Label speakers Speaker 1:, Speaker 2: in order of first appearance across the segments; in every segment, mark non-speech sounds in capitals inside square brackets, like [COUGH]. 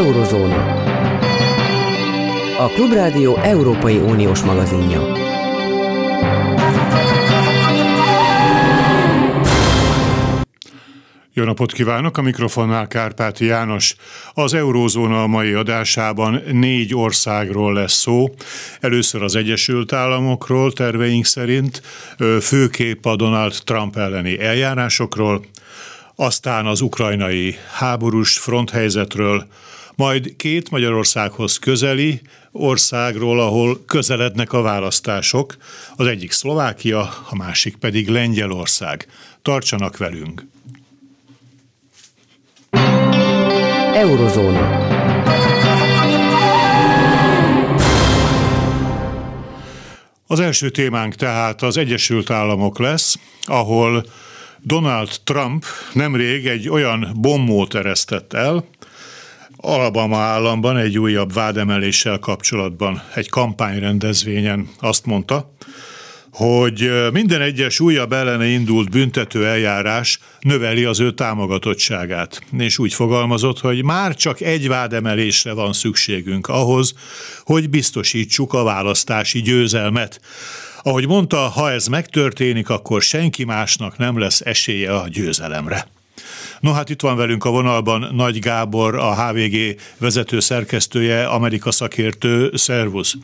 Speaker 1: Eurozóna. A Klubrádió Európai Uniós magazinja.
Speaker 2: Jó napot kívánok! A mikrofonnál Kárpáti János. Az Eurózóna a mai adásában négy országról lesz szó. Először az Egyesült Államokról terveink szerint, főképp a Donald Trump elleni eljárásokról, aztán az ukrajnai háborús fronthelyzetről, majd két Magyarországhoz közeli országról, ahol közelednek a választások, az egyik Szlovákia, a másik pedig Lengyelország. Tartsanak velünk!
Speaker 1: Eurozóna.
Speaker 2: Az első témánk tehát az Egyesült Államok lesz, ahol Donald Trump nemrég egy olyan bombót eresztett el, Alabama államban egy újabb vádemeléssel kapcsolatban egy kampányrendezvényen azt mondta, hogy minden egyes újabb ellene indult büntető eljárás növeli az ő támogatottságát. És úgy fogalmazott, hogy már csak egy vádemelésre van szükségünk ahhoz, hogy biztosítsuk a választási győzelmet. Ahogy mondta, ha ez megtörténik, akkor senki másnak nem lesz esélye a győzelemre. No hát itt van velünk a vonalban Nagy Gábor, a HVG vezető szerkesztője, Amerika szakértő. Szervusz!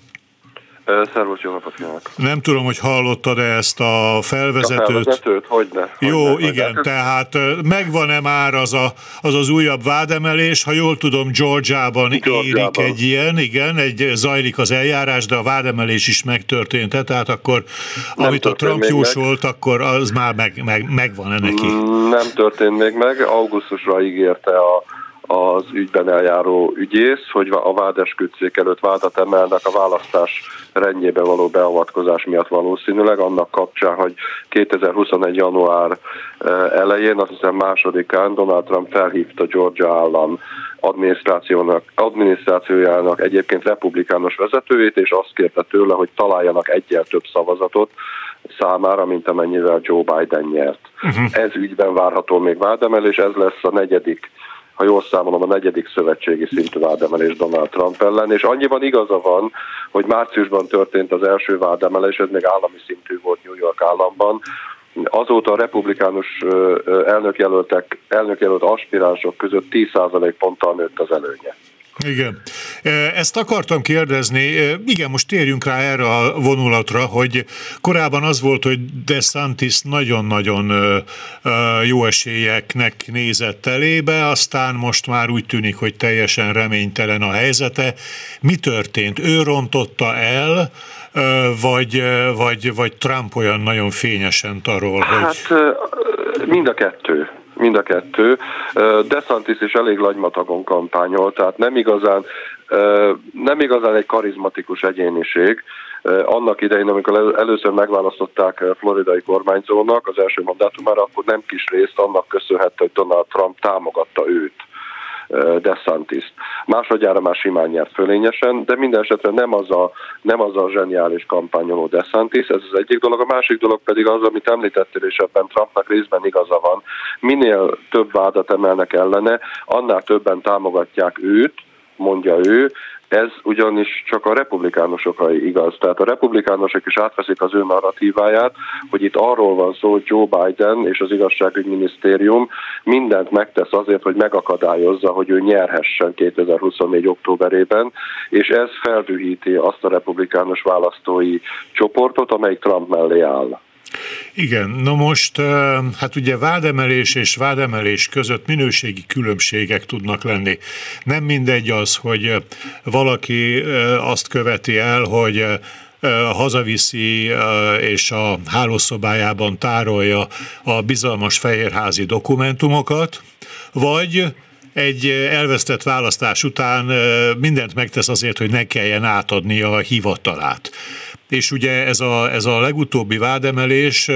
Speaker 3: Szervusz, jó napot kívánok!
Speaker 2: Nem tudom, hogy hallottad-e ezt a felvezetőt. A
Speaker 3: felvezetőt, hogyne.
Speaker 2: Jó,
Speaker 3: hogyne,
Speaker 2: igen, hogyne. tehát megvan-e már az, a, az az újabb vádemelés? Ha jól tudom, Georgiában, Georgiában érik egy ilyen, igen, egy zajlik az eljárás, de a vádemelés is megtörtént, tehát akkor nem amit a Trump jósolt, meg. akkor az már meg, meg, megvan-e neki?
Speaker 3: Mm, nem történt még meg, augusztusra ígérte a az ügyben eljáró ügyész, hogy a vádeskütszék előtt vádat emelnek a választás rendjébe való beavatkozás miatt valószínűleg, annak kapcsán, hogy 2021. január eh, elején, azt hiszem másodikán Donald Trump felhívta Georgia állam adminisztrációnak, adminisztrációjának egyébként republikánus vezetőjét, és azt kérte tőle, hogy találjanak egyel több szavazatot számára, mint amennyivel Joe Biden nyert. Uh-huh. Ez ügyben várható még vádemelés, ez lesz a negyedik ha jól számolom, a negyedik szövetségi szintű vádemelés Donald Trump ellen, és annyiban igaza van, hogy márciusban történt az első vádemelés, ez még állami szintű volt New York államban, Azóta a republikánus elnökjelöltek, elnökjelölt aspiránsok között 10% ponttal nőtt az előnye.
Speaker 2: Igen. Ezt akartam kérdezni, igen, most térjünk rá erre a vonulatra, hogy korábban az volt, hogy DeSantis nagyon-nagyon jó esélyeknek nézett elébe, aztán most már úgy tűnik, hogy teljesen reménytelen a helyzete. Mi történt? Ő rontotta el, vagy, vagy, vagy Trump olyan nagyon fényesen tarol,
Speaker 3: hogy... Hát mind a kettő mind a kettő. DeSantis is elég lagymatagon kampányol, tehát nem igazán, nem igazán egy karizmatikus egyéniség. Annak idején, amikor először megválasztották floridai kormányzónak az első mandátumára, akkor nem kis részt annak köszönhette, hogy Donald Trump támogatta őt DeSantis. Másodjára már simán nyert fölényesen, de minden esetre nem az a, nem az a zseniális kampányoló DeSantis, ez az egyik dolog. A másik dolog pedig az, amit említettél, és ebben Trumpnak részben igaza van. Minél több vádat emelnek ellene, annál többen támogatják őt, mondja ő, ez ugyanis csak a republikánusokra igaz. Tehát a republikánusok is átveszik az ő narratíváját, hogy itt arról van szó, hogy Joe Biden és az igazságügyminisztérium mindent megtesz azért, hogy megakadályozza, hogy ő nyerhessen 2024. októberében, és ez feldühíti azt a republikánus választói csoportot, amelyik Trump mellé áll.
Speaker 2: Igen, na most hát ugye vádemelés és vádemelés között minőségi különbségek tudnak lenni. Nem mindegy az, hogy valaki azt követi el, hogy hazaviszi és a hálószobájában tárolja a bizalmas fehérházi dokumentumokat, vagy egy elvesztett választás után mindent megtesz azért, hogy ne kelljen átadni a hivatalát és ugye ez a, ez a legutóbbi vádemelés,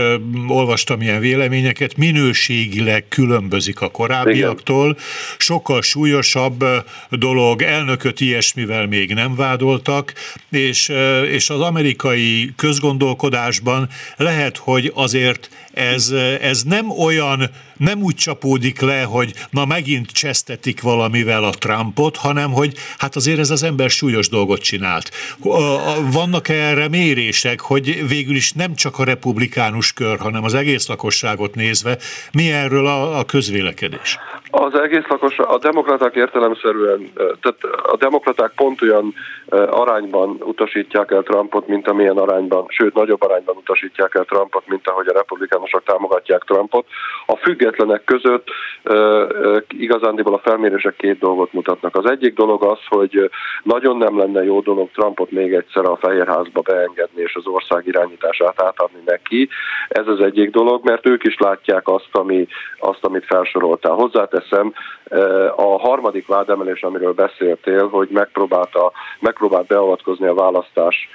Speaker 2: olvastam ilyen véleményeket, minőségileg különbözik a korábbiaktól, sokkal súlyosabb dolog, elnököt ilyesmivel még nem vádoltak, és, és az amerikai közgondolkodásban lehet, hogy azért ez, ez nem olyan nem úgy csapódik le, hogy na megint csesztetik valamivel a Trumpot, hanem hogy hát azért ez az ember súlyos dolgot csinált. Vannak -e erre mérések, hogy végül is nem csak a republikánus kör, hanem az egész lakosságot nézve, mi erről a, a közvélekedés?
Speaker 3: Az egész lakos, a demokraták értelemszerűen, tehát a demokraták pont olyan arányban utasítják el Trumpot, mint amilyen arányban, sőt nagyobb arányban utasítják el Trumpot, mint ahogy a republikánusok támogatják Trumpot. A függetlenek között igazándiból a felmérések két dolgot mutatnak. Az egyik dolog az, hogy nagyon nem lenne jó dolog Trumpot még egyszer a Fehérházba beengedni és az ország irányítását átadni neki. Ez az egyik dolog, mert ők is látják azt, ami, azt amit felsoroltál. Hozzáteszem, a harmadik vádemelés, amiről beszéltél, hogy megpróbálta, megpróbált beavatkozni a választás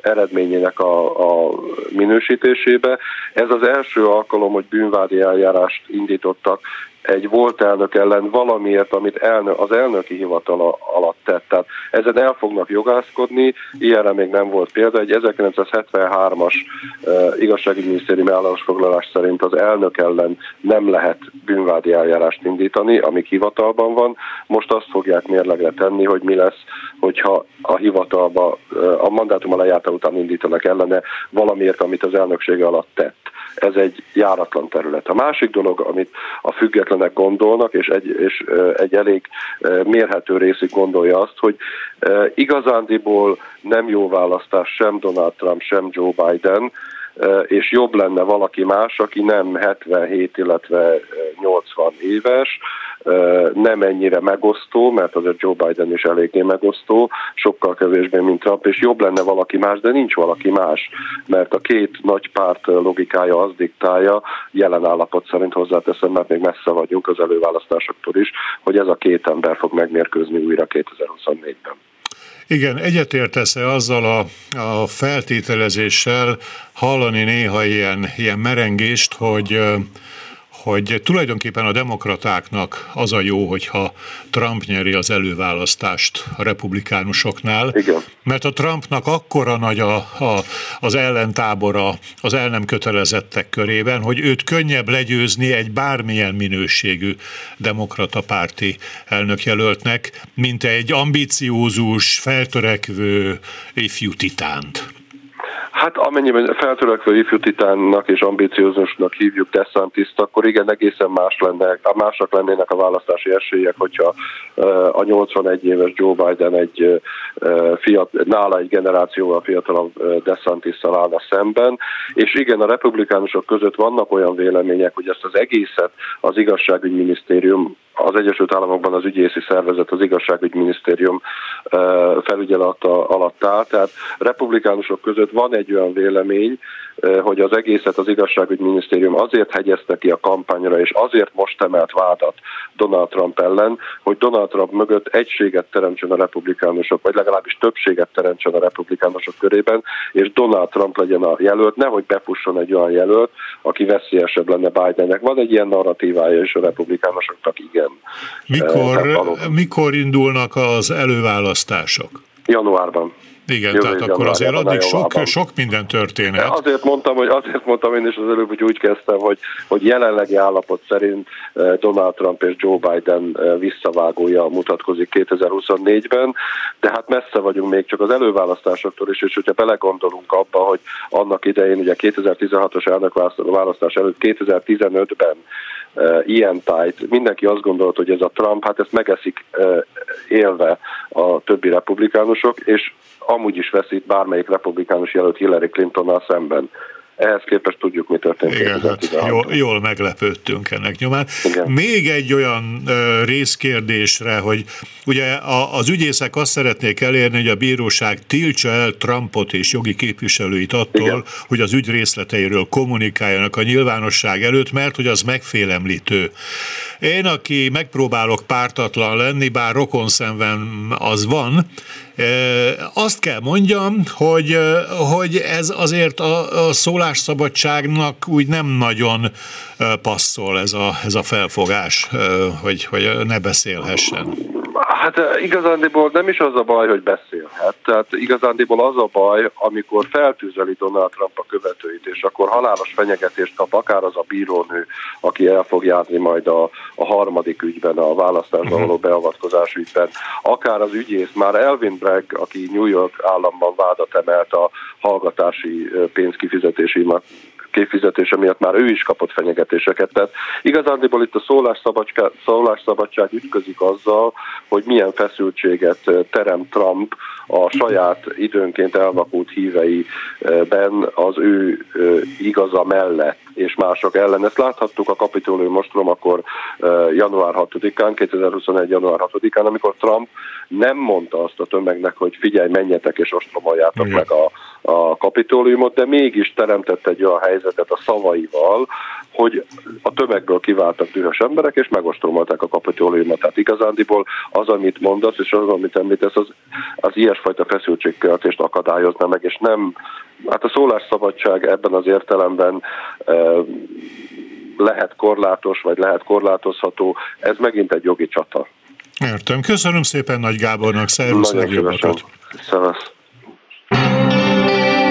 Speaker 3: eredményének a, a minősítésébe. Ez az első alkalom, hogy bűnvádi eljárást indítottak egy volt elnök ellen valamiért, amit elnök, az elnöki hivatal alatt tett. Tehát ezen el fognak jogászkodni, ilyenre még nem volt példa. Egy 1973-as uh, igazságügyminisztériumi állásfoglalás szerint az elnök ellen nem lehet bűnvádi eljárást indítani, ami hivatalban van. Most azt fogják mérlegre tenni, hogy mi lesz, hogyha a hivatalba uh, a mandátum lejárta után indítanak ellene valamiért, amit az elnöksége alatt tett ez egy járatlan terület. A másik dolog, amit a függetlenek gondolnak, és egy, és egy elég mérhető részük gondolja azt, hogy igazándiból nem jó választás sem Donald Trump, sem Joe Biden, és jobb lenne valaki más, aki nem 77, illetve 80 éves, nem ennyire megosztó, mert azért Joe Biden is eléggé megosztó, sokkal kevésbé, mint Trump, és jobb lenne valaki más, de nincs valaki más, mert a két nagy párt logikája az diktálja, jelen állapot szerint hozzáteszem, mert még messze vagyunk az előválasztásoktól is, hogy ez a két ember fog megmérkőzni újra 2024-ben.
Speaker 2: Igen, egyetértesz-e azzal a, a feltételezéssel hallani néha ilyen, ilyen merengést, hogy hogy tulajdonképpen a demokratáknak az a jó, hogyha Trump nyeri az előválasztást a republikánusoknál,
Speaker 3: Igen.
Speaker 2: mert a Trumpnak akkora nagy a, a, az ellentábora az el nem kötelezettek körében, hogy őt könnyebb legyőzni egy bármilyen minőségű demokrata párti elnökjelöltnek, mint egy ambiciózus, feltörekvő ifjú titánt.
Speaker 3: Hát amennyiben feltörekvő ifjú titánnak és ambiciózusnak hívjuk DeSantis-t, akkor igen, egészen más lenne, másak lennének a választási esélyek, hogyha a 81 éves Joe Biden egy fiat, nála egy generációval fiatalabb DeSantis-szal állna szemben, és igen, a republikánusok között vannak olyan vélemények, hogy ezt az egészet az igazságügyminisztérium az Egyesült Államokban az ügyészi szervezet, az igazságügyminisztérium felügyelet alatt áll. Tehát republikánusok között van egy olyan vélemény, hogy az egészet az igazságügyminisztérium azért hegyezte ki a kampányra, és azért most emelt vádat Donald Trump ellen, hogy Donald Trump mögött egységet teremtsen a republikánusok, vagy legalábbis többséget teremtsen a republikánusok körében, és Donald Trump legyen a jelölt, nehogy befusson egy olyan jelölt, aki veszélyesebb lenne Bidennek. Van egy ilyen narratívája is a republikánusoknak, igen.
Speaker 2: Mikor, mikor indulnak az előválasztások?
Speaker 3: Januárban.
Speaker 2: Igen, Jövő tehát akkor azért addig sok, sok minden történhet.
Speaker 3: Azért mondtam, hogy azért mondtam én is az előbb, hogy úgy kezdtem, hogy, hogy jelenlegi állapot szerint eh, Donald Trump és Joe Biden eh, visszavágója mutatkozik 2024-ben, de hát messze vagyunk még csak az előválasztásoktól is, és hogyha belegondolunk abba, hogy annak idején ugye 2016-os elnökválasztás előtt 2015-ben ilyen tájt. Mindenki azt gondolt, hogy ez a Trump, hát ezt megeszik élve a többi republikánusok, és amúgy is veszít bármelyik republikánus jelölt Hillary Clintonnal szemben. Ehhez képest tudjuk, mi történt.
Speaker 2: Igen, hát jól, jól meglepődtünk ennek nyomán. Igen. Még egy olyan ö, részkérdésre, hogy ugye a, az ügyészek azt szeretnék elérni, hogy a bíróság tiltsa el Trumpot és jogi képviselőit attól, Igen. hogy az ügy részleteiről kommunikáljanak a nyilvánosság előtt, mert hogy az megfélemlítő. Én, aki megpróbálok pártatlan lenni, bár rokonszenven az van, azt kell mondjam, hogy, hogy ez azért a, a szólásszabadságnak úgy nem nagyon passzol ez a, ez a felfogás, hogy, hogy ne beszélhessen.
Speaker 3: Hát eh, igazándiból nem is az a baj, hogy beszélhet. Tehát igazándiból az a baj, amikor feltűzeli Donald Trump a követőit, és akkor halálos fenyegetést kap akár az a bírónő, aki el fog járni majd a, a harmadik ügyben, a választásban való beavatkozás ügyben, akár az ügyész, már Elvin Bragg, aki New York államban vádat emelt a hallgatási eh, pénzkifizetési kifizetése miatt már ő is kapott fenyegetéseket. Tehát igazándiból itt a szólásszabadság, szólásszabadság ütközik azzal, hogy milyen feszültséget terem Trump a saját időnként elvakult híveiben az ő igaza mellett és mások ellen. Ezt láthattuk a kapitolium mostrom akkor január 6-án, 2021. január 6-án, amikor Trump nem mondta azt a tömegnek, hogy figyelj, menjetek és ostromoljátok Igen. meg a, a kapitóliumot, de mégis teremtett egy olyan helyzetet a szavaival, hogy a tömegből kiváltak dühös emberek, és megostromolták a kapitóliumot. Tehát igazándiból az, amit mondasz, és az, amit említesz, az, az ilyesfajta feszültségköltést akadályozna meg, és nem, hát a szólásszabadság ebben az értelemben e, lehet korlátos, vagy lehet korlátozható, ez megint egy jogi csata.
Speaker 2: Értem. Köszönöm szépen Nagy Gábornak, szervusz, legjobbakat.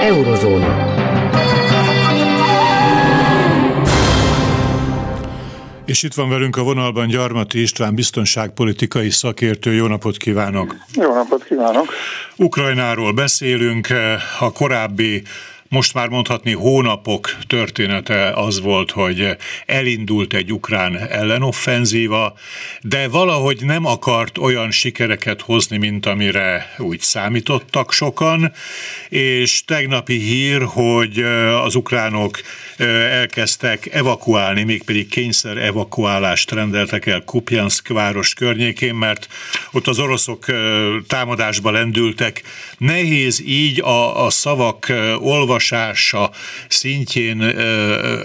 Speaker 1: Eurozóna.
Speaker 2: És itt van velünk a vonalban Gyarmati István, biztonságpolitikai szakértő. Jó napot kívánok!
Speaker 4: Jó napot kívánok!
Speaker 2: Ukrajnáról beszélünk, a korábbi most már mondhatni hónapok története az volt, hogy elindult egy ukrán ellenoffenzíva, de valahogy nem akart olyan sikereket hozni, mint amire úgy számítottak sokan, és tegnapi hír, hogy az ukránok elkezdtek evakuálni, mégpedig kényszer evakuálást rendeltek el Kupjansk város környékén, mert ott az oroszok támadásba lendültek. Nehéz így a, a szavak olvasása szintjén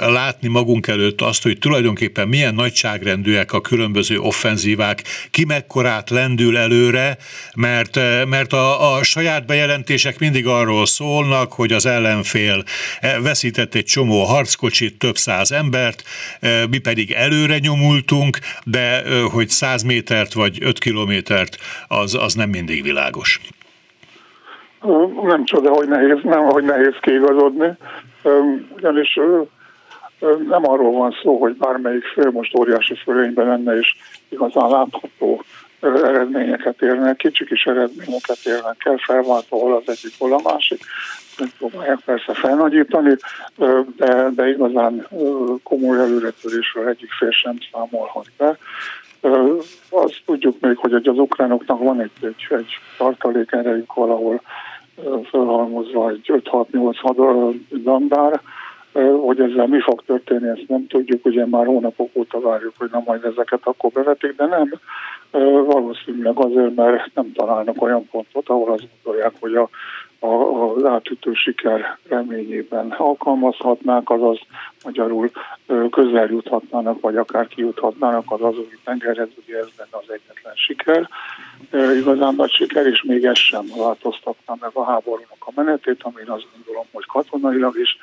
Speaker 2: látni magunk előtt azt, hogy tulajdonképpen milyen nagyságrendűek a különböző offenzívák, ki mekkorát lendül előre, mert, mert a, a saját bejelentések mindig arról szólnak, hogy az ellenfél veszített egy csomó harc harckocsit, több száz embert, mi pedig előre nyomultunk, de hogy száz métert vagy öt kilométert, az, az nem mindig világos.
Speaker 4: Nem csoda, hogy nehéz, nem, hogy nehéz kiigazodni, ugyanis nem arról van szó, hogy bármelyik fél most óriási fölényben lenne, és igazán látható eredményeket érnek, kicsik is eredményeket érnek el, felváltva hol az egyik, hol a másik, próbálják persze felnagyítani, de, de igazán komoly előretörésről egyik fél sem számolhat be. Azt tudjuk még, hogy az ukránoknak van egy, egy, egy tartalék erejük valahol felhalmozva egy 5-6-8 dandár, hogy ezzel mi fog történni, ezt nem tudjuk, ugye már hónapok óta várjuk, hogy na majd ezeket akkor bevetik, de nem. Valószínűleg azért, mert nem találnak olyan pontot, ahol azt gondolják, hogy a a, az átütő siker reményében alkalmazhatnák, azaz magyarul közel juthatnának, vagy akár kijuthatnának az azói tengerhez, ugye ez lenne az egyetlen siker. Igazán nagy siker, és még ez sem változtatná meg a háborúnak a menetét, amin azt gondolom, hogy katonailag is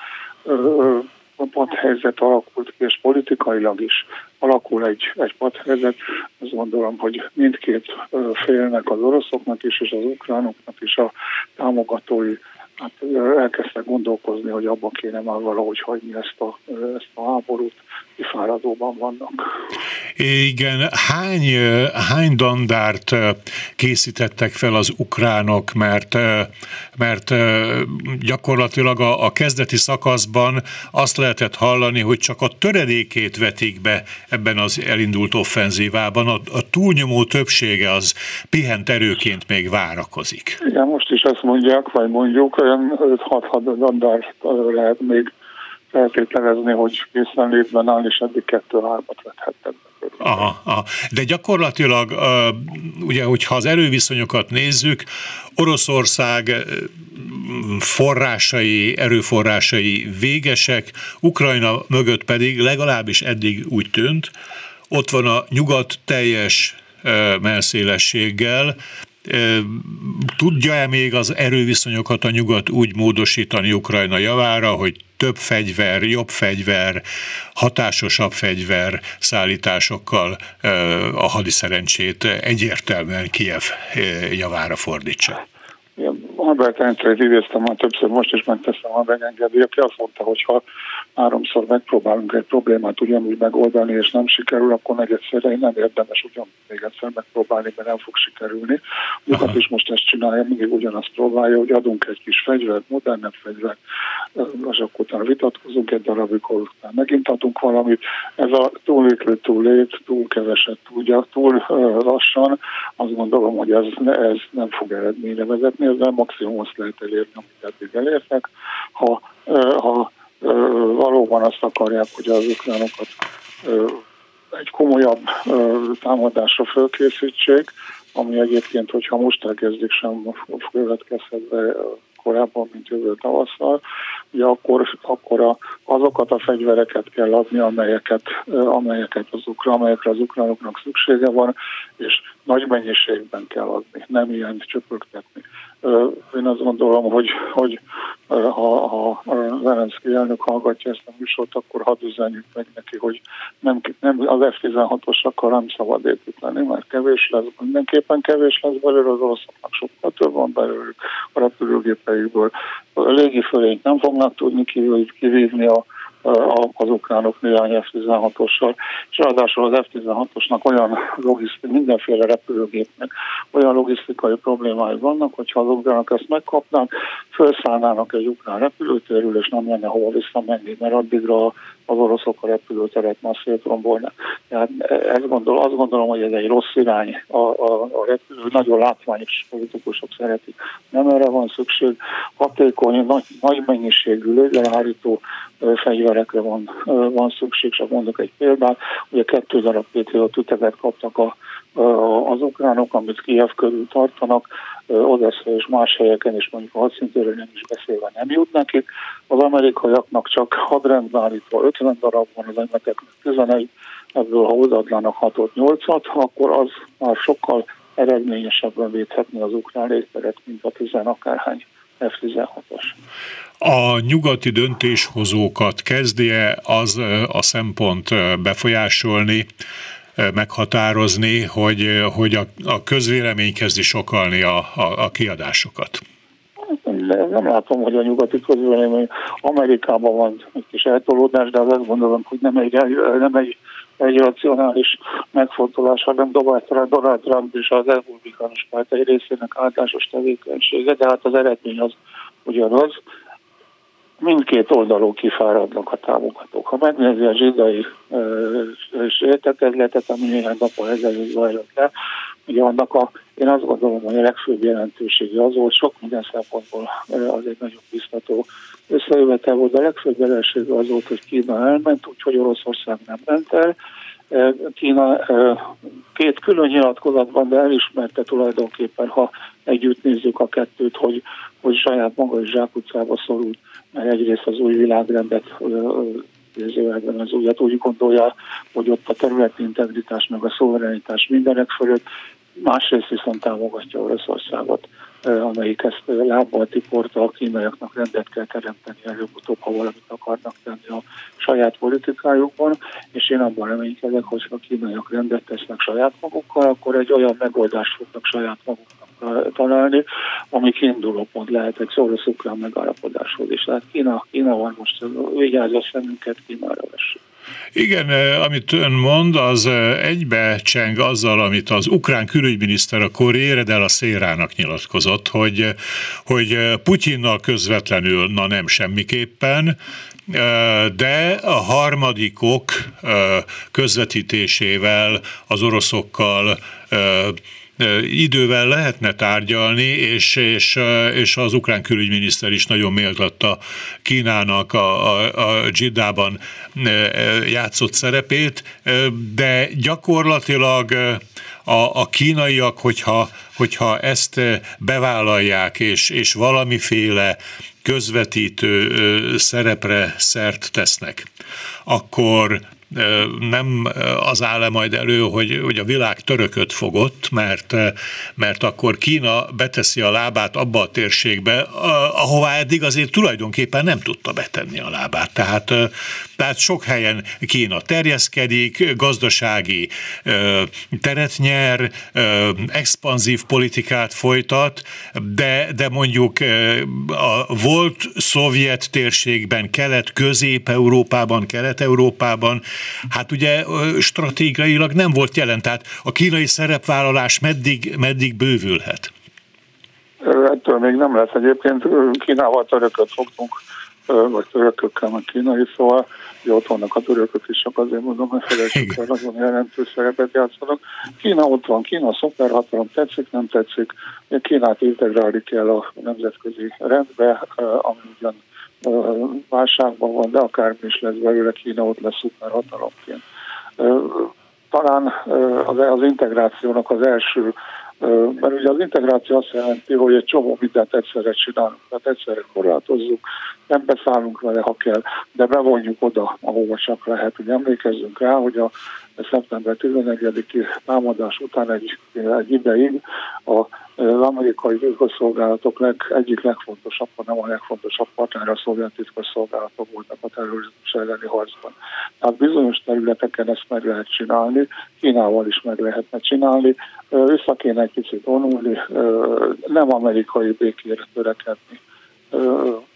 Speaker 4: padhelyzet alakult ki, és politikailag is alakul egy, egy padhelyzet. Azt gondolom, hogy mindkét félnek, az oroszoknak is, és az ukránoknak is a támogatói hát elkezdtek gondolkozni, hogy abba kéne már valahogy hagyni ezt a, ezt a háborút, kifáradóban vannak.
Speaker 2: Igen, hány, hány dandárt készítettek fel az ukránok, mert, mert gyakorlatilag a, a kezdeti szakaszban azt lehetett hallani, hogy csak a töredékét vetik be ebben az elindult offenzívában, a, a túlnyomó többsége az pihent erőként még várakozik.
Speaker 4: Igen, most is azt mondják, vagy mondjuk, olyan 5-6 dandár lehet még feltételezni, hogy készen létben áll, és eddig kettő-hármat vethettek.
Speaker 2: Aha, aha. De gyakorlatilag, ugye, hogyha az erőviszonyokat nézzük, Oroszország forrásai, erőforrásai végesek, Ukrajna mögött pedig legalábbis eddig úgy tűnt, ott van a nyugat teljes melszélességgel, Tudja-e még az erőviszonyokat a nyugat úgy módosítani Ukrajna javára, hogy több fegyver, jobb fegyver, hatásosabb fegyver szállításokkal a hadiszerencsét egyértelműen Kiev javára fordítsa.
Speaker 4: Albert Einstein idéztem már többször, most is megteszem, ha megengedi, aki azt mondta, hogy ha háromszor megpróbálunk egy problémát ugyanúgy megoldani, és nem sikerül, akkor egyszerre nem érdemes ugyan még egyszer megpróbálni, mert nem fog sikerülni. Nyugat is most ezt csinálja, mindig ugyanazt próbálja, hogy adunk egy kis fegyvert, modernebb fegyvert, akkor utána vitatkozunk egy darabig, akkor megint adunk valamit. Ez a túlétlő túlét, túl keveset tudja, túl lassan, azt gondolom, hogy ez, ez nem fog eredményre vezetni, ezzel maximum azt lehet elérni, amit eddig elértek. Ha, ha valóban azt akarják, hogy az ukránokat egy komolyabb támadásra fölkészítsék, ami egyébként, hogyha most elkezdik, sem következhet be korábban, mint jövő tavasszal, ugye akkor, akkor a, azokat a fegyvereket kell adni, amelyeket, amelyeket az ukra, amelyekre az ukránoknak szüksége van, és nagy mennyiségben kell adni, nem ilyen csöpögtetni. Én azt gondolom, hogy, hogy ha, ha Zelenszky elnök hallgatja ezt a műsort, akkor hadd üzenjük meg neki, hogy nem, nem az F-16-osakkal nem szabad építeni, mert kevés lesz, mindenképpen kevés lesz belőle, az oroszoknak sokkal több van belőlük a repülőgépeikből. A légi fölényt nem fognak tudni kivívni a az ukránok néhány F-16-ossal, és ráadásul az F-16-osnak olyan logisztikai, mindenféle repülőgépnek olyan logisztikai problémái vannak, hogyha az ukránok ezt megkapnák, felszállnának egy ukrán repülőtérül, és nem lenne hova visszamenni, mert addigra az oroszok a repülőteret már szétrombolnak. Tehát ezt gondol, azt gondolom, hogy ez egy rossz irány. A, a, a repülő nagyon látványos politikusok szeretik. Nem erre van szükség. Hatékony, nagy, nagy mennyiségű léglerhárító fegyverekre van, van szükség, csak mondok egy példát. Ugye kettő darab PTO tüteget kaptak a, a, az ukránok, amit Kiev körül tartanak, Odessa és más helyeken is mondjuk a hadszintéről nem is beszélve nem jut nekik. Az amerikaiaknak csak hadrendbeállítva 50 darab van, az emeteknek 11, ebből ha odaadnának 6-8-at, akkor az már sokkal eredményesebben védhetni az ukrán légteret, mint a 10 akárhány F-16-os.
Speaker 2: A nyugati döntéshozókat kezdje az a szempont befolyásolni, meghatározni, hogy, hogy a, a közvélemény kezdi sokalni a, a, a kiadásokat?
Speaker 4: Nem, nem látom, hogy a nyugati közvélemény Amerikában van egy kis eltolódás, de azt gondolom, hogy nem egy, nem egy, egy racionális megfontolás, hanem Donald Trump és az republikánus párt egy részének általános tevékenysége, de hát az eredmény az ugyanaz mindkét oldalon kifáradnak a támogatók. Ha megnézi a zsidai értekezletet, ami néhány napon ezelőtt zajlott le, ugye annak a, én azt gondolom, hogy a legfőbb jelentősége az volt, sok minden szempontból az egy nagyon biztató. Összejövetel volt, de a legfőbb jelentősége az volt, hogy Kína elment, úgyhogy Oroszország nem ment el, Kína két külön nyilatkozatban, de elismerte tulajdonképpen, ha együtt nézzük a kettőt, hogy, hogy saját maga is zsákutcába szorult mert egyrészt az új világrendet idézőjelben az újat úgy gondolja, hogy ott a területi integritás meg a szuverenitás mindenek fölött, másrészt viszont támogatja Oroszországot, amelyik ezt lábbal tiporta, a kínaiaknak rendet kell teremteni előbb-utóbb, ha valamit akarnak tenni a saját politikájukban, és én abban reménykedek, hogy ha a kínaiak rendet tesznek saját magukkal, akkor egy olyan megoldást fognak saját maguknak találni, ami kiinduló pont lehet egy orosz-ukrán megállapodáshoz is. Tehát Kína, Kína van most, vigyázza szemünket, Kínára vessük.
Speaker 2: Igen, amit ön mond, az egybe cseng azzal, amit az ukrán külügyminiszter a Corriere a Szérának nyilatkozott, hogy, hogy Putyinnal közvetlenül, na nem semmiképpen, de a harmadikok közvetítésével, az oroszokkal idővel lehetne tárgyalni, és, és, és az ukrán külügyminiszter is nagyon méltatta Kínának a, a, a Jiddában játszott szerepét, de gyakorlatilag a, a kínaiak, hogyha, hogyha ezt bevállalják, és, és valamiféle közvetítő szerepre szert tesznek, akkor nem az áll -e majd elő, hogy, hogy a világ törököt fogott, mert, mert akkor Kína beteszi a lábát abba a térségbe, ahová eddig azért tulajdonképpen nem tudta betenni a lábát. Tehát, tehát sok helyen Kína terjeszkedik, gazdasági teret nyer, expanzív politikát folytat, de, de mondjuk a volt szovjet térségben, kelet-közép-európában, kelet-európában, hát ugye stratégiailag nem volt jelen, tehát a kínai szerepvállalás meddig, meddig bővülhet?
Speaker 4: Ettől még nem lesz. Egyébként Kínával törököt fogtunk vagy törökökkel, meg kínai, szóval hogy ott vannak a törökök is, csak azért mondom, hogy felejtsük el, nagyon jelentős szerepet játszanak. Kína ott van, Kína szuperhatalom, tetszik, nem tetszik. Kínát integrálni kell a nemzetközi rendbe, ami ugyan válságban van, de akármi is lesz belőle, Kína ott lesz szuperhatalomként. Talán az integrációnak az első mert ugye az integráció azt jelenti, hogy egy csomó mindent egyszerre csinálunk, tehát egyszerre korlátozzuk, nem beszállunk vele, ha kell, de bevonjuk oda, ahova csak lehet. Ugye emlékezzünk rá, hogy a szeptember 11-i támadás után egy, egy ideig a amerikai titkosszolgálatok leg, egyik legfontosabb, nem a legfontosabb partner a szovjet titkosszolgálatok voltak a terrorizmus elleni harcban. Tehát bizonyos területeken ezt meg lehet csinálni, Kínával is meg lehetne csinálni, vissza kéne egy picit vonulni, nem amerikai békére törekedni,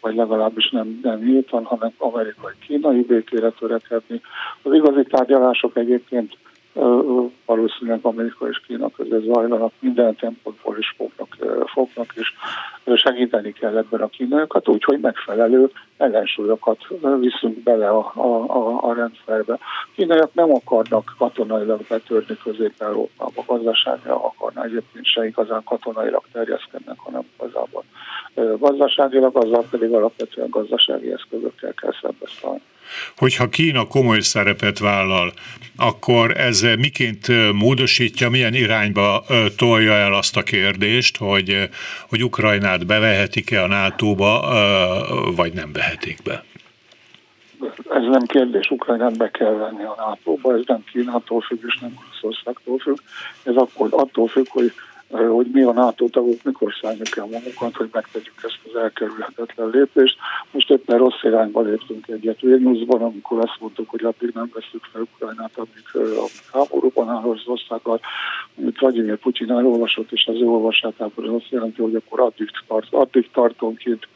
Speaker 4: vagy legalábbis nem, nem nyíltan, hanem amerikai-kínai békére törekedni. Az igazi tárgyalások egyébként valószínűleg Amerika és Kína között zajlanak, minden tempóból is fognak, fognak és segíteni kell ebben a kínaiakat, úgyhogy megfelelő ellensúlyokat viszünk bele a, a, a, a rendszerbe. Kínaiak nem akarnak katonailag betörni Közép-Európába, gazdaságilag akarnak, egyébként se igazán katonailag terjeszkednek, hanem igazából gazdaságilag, azzal pedig alapvetően gazdasági eszközökkel kell szembeszállni.
Speaker 2: Hogyha Kína komoly szerepet vállal, akkor ez miként módosítja, milyen irányba tolja el azt a kérdést, hogy, hogy Ukrajnát bevehetik-e a NATO-ba, vagy nem vehetik be?
Speaker 4: Ez nem kérdés, Ukrajnát be kell venni a NATO-ba, ez nem Kínától függ, és nem Oroszországtól függ. Ez akkor attól függ, hogy hogy mi a NATO tagok mikor szálljuk el magunkat, hogy megtegyük ezt az elkerülhetetlen lépést. Most éppen rossz irányba léptünk egyet Vilniusban, amikor azt mondtuk, hogy addig nem veszük fel Ukrajnát, amíg, amíg háborúban áll Oroszországgal, amit Vladimir Putyin elolvasott, és az ő olvasátában azt jelenti, hogy akkor addig, tart, addig tartónként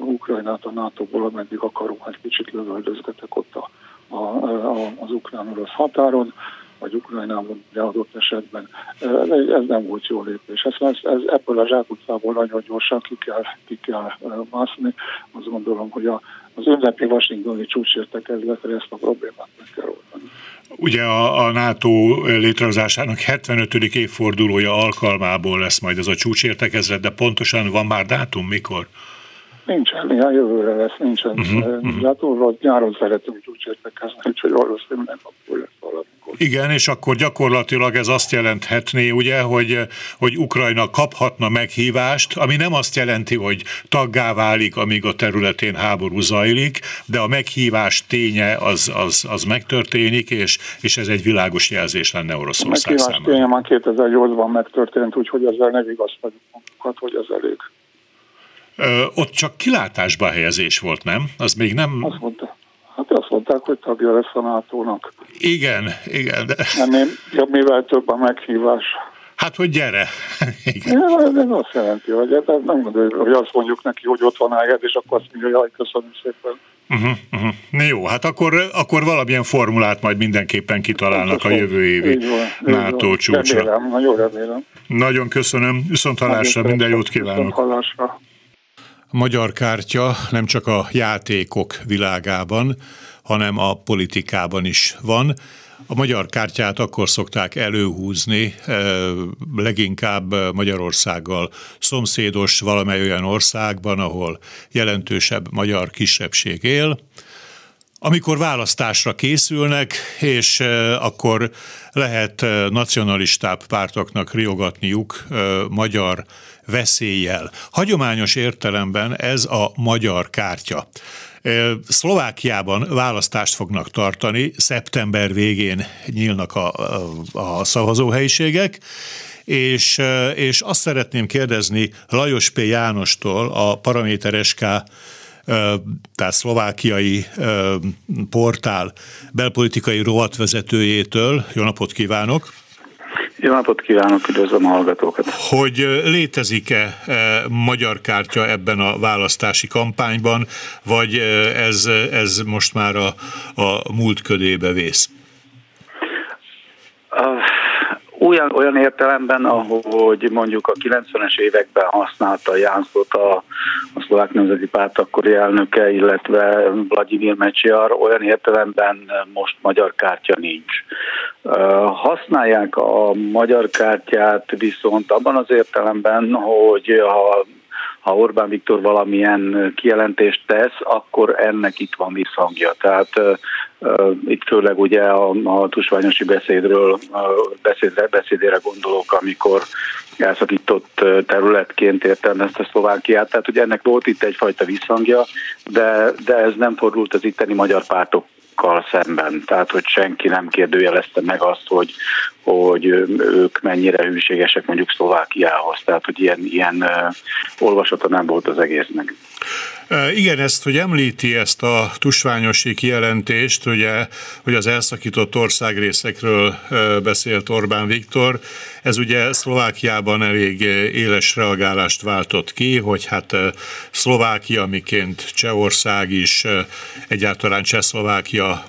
Speaker 4: Ukrajnát a NATO-ból, ameddig akarom, egy kicsit lövöldözgetek ott a, a, a, az ukrán-orosz határon vagy Ukrajnában adott esetben. Ez, nem volt jó lépés. Ez, ez, ez ebből a zsákutcából nagyon gyorsan ki kell, ki kell mászni. Azt gondolom, hogy a, az ünnepi washingtoni csúcsértekezletre ezt a problémát meg kell oldani.
Speaker 2: Ugye a, a NATO létrehozásának 75. évfordulója alkalmából lesz majd ez a csúcsértekezlet, de pontosan van már dátum, mikor?
Speaker 4: Nincsen, néha jövőre lesz, nincsen. Uh-huh, uh-huh. nyáron szeretünk csúcsértekezni, úgyhogy valószínűleg akkor lesz valami.
Speaker 2: Igen, és akkor gyakorlatilag ez azt jelenthetné, ugye, hogy, hogy Ukrajna kaphatna meghívást, ami nem azt jelenti, hogy taggá válik, amíg a területén háború zajlik, de a meghívás ténye az, az, az megtörténik, és, és ez egy világos jelzés lenne Oroszország
Speaker 4: a számára. ténye már 2008-ban megtörtént, úgyhogy ezzel ne vigasztaljuk magunkat, hogy ez elég.
Speaker 2: Ö, ott csak kilátásba helyezés volt, nem? Az még nem...
Speaker 4: Azt mondta. Hát azt mondták, hogy tagja lesz a NATO-nak.
Speaker 2: Igen, igen. De...
Speaker 4: Jobb, mivel több a meghívás.
Speaker 2: Hát, hogy gyere. [LAUGHS]
Speaker 4: Igen. Ja, ez azt jelenti, hogy ez nem gondolja, hogy azt mondjuk neki, hogy ott van ágyad, és akkor azt mondja, jaj, köszönöm szépen.
Speaker 2: Uh-huh, uh-huh. Jó, hát akkor, akkor valamilyen formulát majd mindenképpen kitalálnak a jövő évi NATO csúcsra.
Speaker 4: Remélem, nagyon remélem.
Speaker 2: Nagyon köszönöm, viszont hallásra, minden jót kívánok.
Speaker 4: Hallásra.
Speaker 2: Magyar kártya nem csak a játékok világában, hanem a politikában is van. A magyar kártyát akkor szokták előhúzni, leginkább Magyarországgal szomszédos valamely olyan országban, ahol jelentősebb magyar kisebbség él. Amikor választásra készülnek, és akkor lehet eh, nacionalistább pártoknak riogatniuk magyar veszéllyel. Hagyományos értelemben ez a magyar kártya. Szlovákiában választást fognak tartani, szeptember végén nyílnak a, a szavazóhelyiségek, és, és azt szeretném kérdezni Lajos P. Jánostól, a Paraméter SK tehát szlovákiai portál belpolitikai rovatvezetőjétől. Jó napot kívánok!
Speaker 5: Jó napot kívánok, üdvözlöm a hallgatókat!
Speaker 2: Hogy létezik-e magyar kártya ebben a választási kampányban, vagy ez, ez most már a, a múlt ködébe vész?
Speaker 5: Olyan, olyan értelemben, ahogy mondjuk a 90-es években használta Jánszot a, a szlovák nemzeti párt akkori elnöke, illetve Vladimir Mecsiar, olyan értelemben most magyar kártya nincs. Használják a magyar kártyát viszont abban az értelemben, hogy ha ha Orbán Viktor valamilyen kijelentést tesz, akkor ennek itt van visszhangja. Tehát itt főleg ugye a, a tusványosi beszédről, beszédre, beszédére gondolok, amikor elszakított területként értelmezte Szlovákiát. Tehát ugye ennek volt itt egyfajta visszhangja, de, de ez nem fordult az itteni magyar pártok szemben. Tehát, hogy senki nem kérdőjelezte meg azt, hogy, hogy ők mennyire hűségesek mondjuk Szlovákiához. Tehát, hogy ilyen, ilyen olvasata nem volt az egésznek.
Speaker 2: Igen, ezt, hogy említi ezt a tusványosi kijelentést, ugye, hogy az elszakított országrészekről beszélt Orbán Viktor, ez ugye Szlovákiában elég éles reagálást váltott ki, hogy hát Szlovákia, miként Csehország is, egyáltalán Csehszlovákia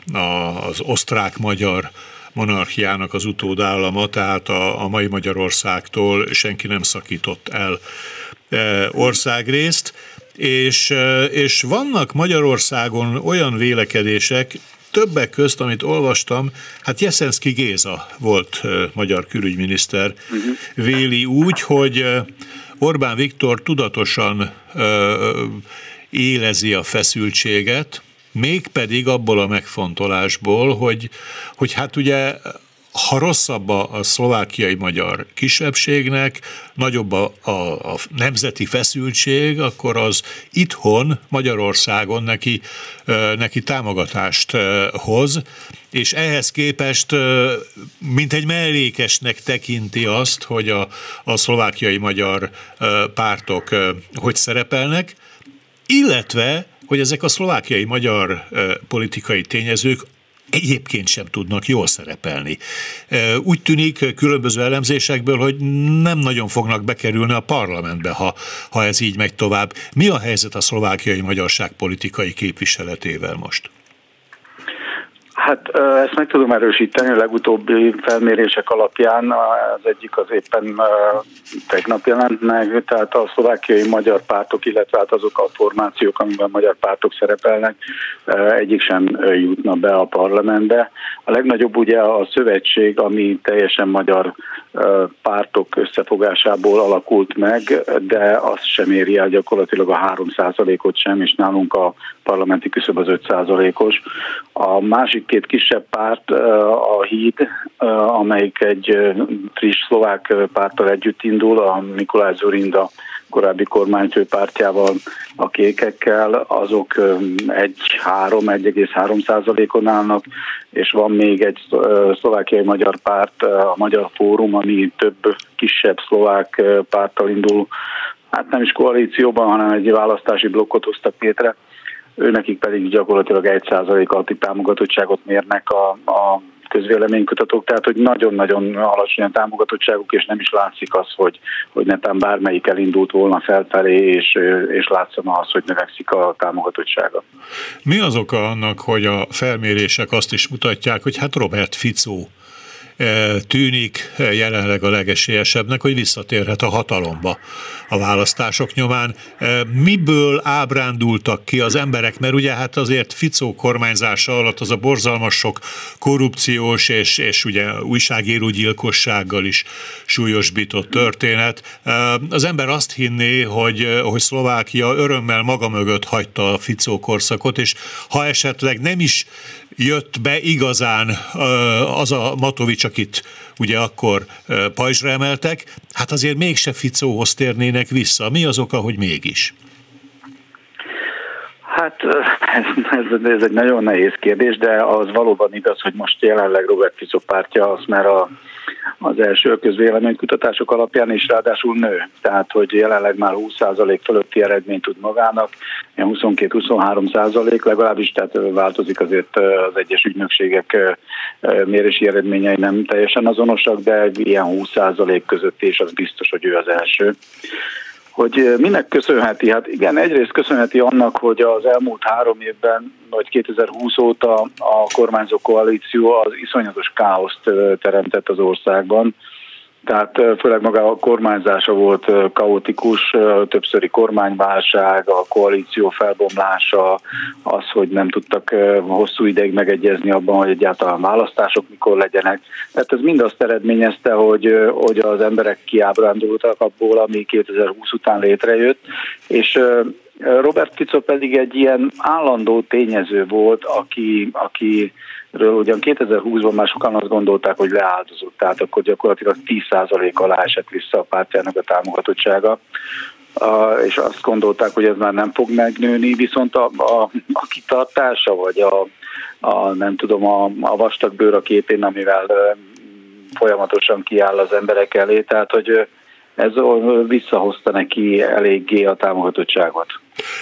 Speaker 2: az osztrák-magyar monarchiának az utódállama, tehát a, a mai Magyarországtól senki nem szakított el országrészt és, és vannak Magyarországon olyan vélekedések, többek közt, amit olvastam, hát Jeszenszki Géza volt magyar külügyminiszter, uh-huh. véli úgy, hogy Orbán Viktor tudatosan élezi a feszültséget, mégpedig abból a megfontolásból, hogy, hogy hát ugye ha rosszabb a, a szlovákiai magyar kisebbségnek, nagyobb a, a, a nemzeti feszültség, akkor az itthon, Magyarországon neki, neki támogatást hoz, és ehhez képest mint egy mellékesnek tekinti azt, hogy a, a szlovákiai magyar pártok hogy szerepelnek, illetve hogy ezek a szlovákiai magyar politikai tényezők egyébként sem tudnak jól szerepelni. Úgy tűnik különböző elemzésekből, hogy nem nagyon fognak bekerülni a parlamentbe, ha, ha ez így megy tovább. Mi a helyzet a szlovákiai magyarság politikai képviseletével most?
Speaker 5: Hát ezt meg tudom erősíteni a legutóbbi felmérések alapján, az egyik az éppen tegnap jelent meg, tehát a szlovákiai magyar pártok, illetve hát azok a formációk, amiben magyar pártok szerepelnek, egyik sem jutna be a parlamentbe. A legnagyobb ugye a szövetség, ami teljesen magyar pártok összefogásából alakult meg, de azt sem éri el gyakorlatilag a 3%-ot sem, és nálunk a parlamenti küszöb az 5%-os. A másik két kisebb párt, a Híd, amelyik egy friss szlovák párttal együtt indul, a Mikulás Zurinda korábbi kormányfő pártjával, a kékekkel, azok 1-3-1,3 százalékon állnak, és van még egy szlovákiai magyar párt, a Magyar Fórum, ami több kisebb szlovák párttal indul, hát nem is koalícióban, hanem egy választási blokkot hoztak létre. Őnekik pedig gyakorlatilag 1 százalék alatti támogatottságot mérnek a, a közvéleménykutatók, tehát hogy nagyon-nagyon alacsony a támogatottságuk, és nem is látszik az, hogy, hogy netán bármelyik elindult volna felfelé, és, és látszana az, hogy növekszik a támogatottsága.
Speaker 2: Mi az oka annak, hogy a felmérések azt is mutatják, hogy hát Robert Ficó tűnik jelenleg a legesélyesebbnek, hogy visszatérhet a hatalomba a választások nyomán. Miből ábrándultak ki az emberek, mert ugye hát azért Ficó kormányzása alatt az a borzalmas sok korrupciós és, és ugye újságíró gyilkossággal is súlyosbított történet. Az ember azt hinné, hogy, hogy Szlovákia örömmel maga mögött hagyta a Ficó korszakot, és ha esetleg nem is jött be igazán az a Matovics, akit ugye akkor pajzsra emeltek, hát azért mégse Ficóhoz térnének vissza. Mi az oka, hogy mégis?
Speaker 5: Hát ez, ez egy nagyon nehéz kérdés, de az valóban igaz, hogy most jelenleg Robert Fico pártja az már a, az első közvéleménykutatások alapján is ráadásul nő. Tehát, hogy jelenleg már 20% fölötti eredményt tud magának, 22-23% legalábbis, tehát változik azért az egyes ügynökségek mérési eredményei nem teljesen azonosak, de ilyen 20% között, és az biztos, hogy ő az első. Hogy minek köszönheti? Hát igen, egyrészt köszönheti annak, hogy az elmúlt három évben, vagy 2020 óta a kormányzó koalíció az iszonyatos káoszt teremtett az országban tehát főleg maga a kormányzása volt kaotikus, többszöri kormányválság, a koalíció felbomlása, az, hogy nem tudtak hosszú ideig megegyezni abban, hogy egyáltalán választások mikor legyenek. Tehát ez mind azt eredményezte, hogy, hogy az emberek kiábrándultak abból, ami 2020 után létrejött, és Robert Fico pedig egy ilyen állandó tényező volt, aki, aki ről ugyan 2020-ban már sokan azt gondolták, hogy leáldozott, tehát akkor gyakorlatilag 10% alá esett vissza a pártjának a támogatottsága, uh, és azt gondolták, hogy ez már nem fog megnőni, viszont a, a, a kitartása, vagy a, a nem tudom, a, a vastag bőr a képén, amivel uh, folyamatosan kiáll az emberek elé, tehát hogy ez visszahozta neki eléggé a támogatottságot.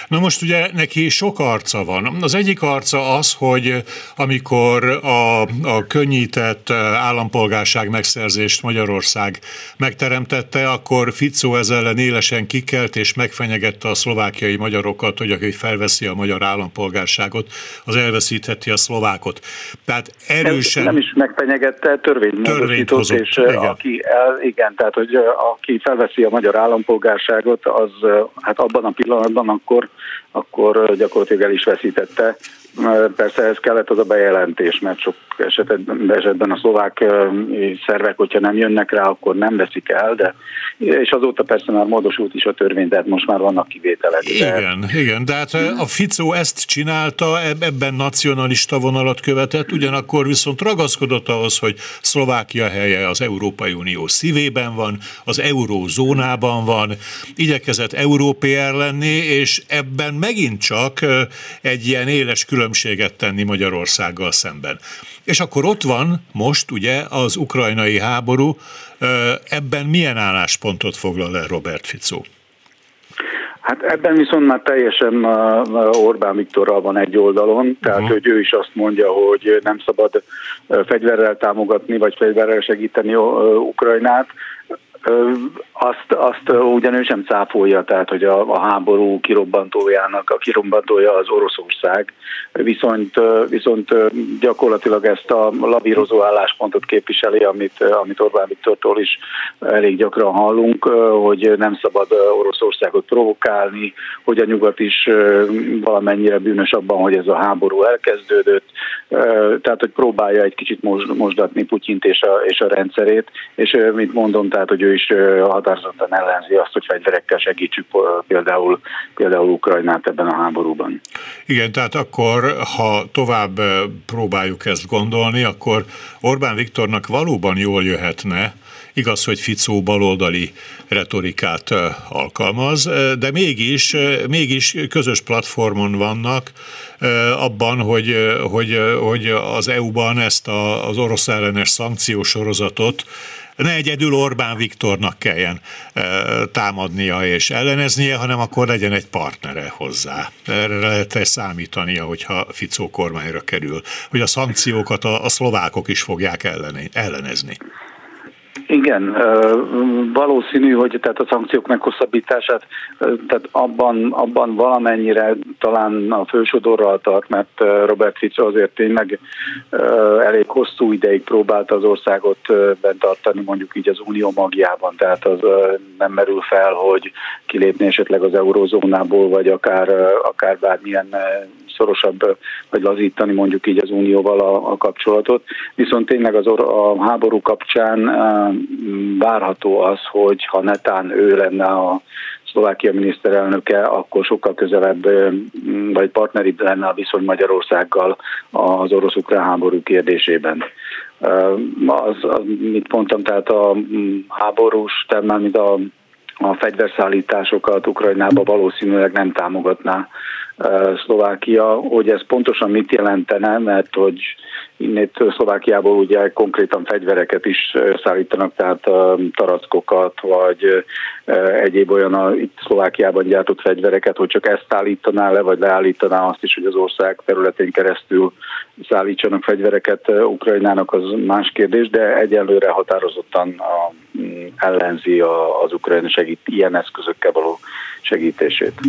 Speaker 2: Na most ugye neki sok arca van. Az egyik arca az, hogy amikor a, a könnyített állampolgárság megszerzést Magyarország megteremtette, akkor Ficó ez ellen élesen kikelt és megfenyegette a szlovákiai magyarokat, hogy aki felveszi a magyar állampolgárságot, az elveszítheti a szlovákot. Tehát erősen...
Speaker 5: Nem is megfenyegette, törvényt, törvényt hozott, és igen. aki el, igen, tehát hogy aki felveszi a magyar állampolgárságot, az hát abban a pillanatban akkor, akkor gyakorlatilag el is veszítette. Persze ez kellett az a bejelentés, mert sok esetben, esetben a szlovák szervek, hogyha nem jönnek rá, akkor nem veszik el, de és azóta persze már módosult is a törvény, tehát most már vannak kivételek.
Speaker 2: De... Igen, igen, de hát a Ficó ezt csinálta, ebben nacionalista vonalat követett, ugyanakkor viszont ragaszkodott ahhoz, hogy Szlovákia helye az Európai Unió szívében van, az eurózónában van, igyekezett európér lenni, és ebben megint csak egy ilyen éles különbséget tenni Magyarországgal szemben. És akkor ott van most ugye az ukrajnai háború, ebben milyen álláspontot foglal el Robert Fico?
Speaker 5: Hát ebben viszont már teljesen Orbán Viktorral van egy oldalon, tehát uh-huh. hogy ő is azt mondja, hogy nem szabad fegyverrel támogatni, vagy fegyverrel segíteni Ukrajnát, azt, azt ugyan ő sem cáfolja, tehát hogy a, a háború kirobbantójának, a kirobbantója az Oroszország, viszont, viszont gyakorlatilag ezt a lavírozó álláspontot képviseli, amit, amit Orbán Viktortól is elég gyakran hallunk, hogy nem szabad Oroszországot provokálni, hogy a nyugat is valamennyire bűnös abban, hogy ez a háború elkezdődött, tehát hogy próbálja egy kicsit mosdatni Putyint és a, és a rendszerét, és mint mondom, tehát hogy ő is határozottan ellenzi azt, hogy fegyverekkel segítsük például, például Ukrajnát ebben a háborúban.
Speaker 2: Igen, tehát akkor, ha tovább próbáljuk ezt gondolni, akkor Orbán Viktornak valóban jól jöhetne, Igaz, hogy Ficó baloldali retorikát alkalmaz, de mégis, mégis közös platformon vannak abban, hogy, hogy, hogy az EU-ban ezt az orosz ellenes szankciósorozatot ne egyedül Orbán Viktornak kelljen támadnia és elleneznie, hanem akkor legyen egy partnere hozzá. Erre lehet -e számítania, hogyha Ficó kormányra kerül, hogy a szankciókat a, a szlovákok is fogják elleni, ellenezni.
Speaker 5: Igen, valószínű, hogy tehát a szankciók meghosszabbítását, tehát abban, abban valamennyire talán a fősodorral tart, mert Robert Fico azért tényleg elég hosszú ideig próbálta az országot bent tartani, mondjuk így az unió magjában, tehát az nem merül fel, hogy kilépni esetleg az eurozónából, vagy akár, akár bármilyen szorosabb, vagy lazítani mondjuk így az unióval a, a kapcsolatot. Viszont tényleg az or- a háború kapcsán várható az, hogy ha netán ő lenne a Szlovákia miniszterelnöke, akkor sokkal közelebb vagy partneribb lenne a viszony Magyarországgal az orosz-ukrán háború kérdésében. Az, mit mondtam, tehát a háborús termel, mint a, a fegyverszállításokat Ukrajnába valószínűleg nem támogatná Szlovákia, hogy ez pontosan mit jelentene, mert hogy innét Szlovákiából ugye konkrétan fegyvereket is szállítanak, tehát tarackokat, vagy egyéb olyan a, itt Szlovákiában gyártott fegyvereket, hogy csak ezt állítaná le, vagy leállítaná azt is, hogy az ország területén keresztül szállítsanak fegyvereket Ukrajnának, az más kérdés, de egyelőre határozottan a, mm, ellenzi az ukrajna segít ilyen eszközökkel való segítését.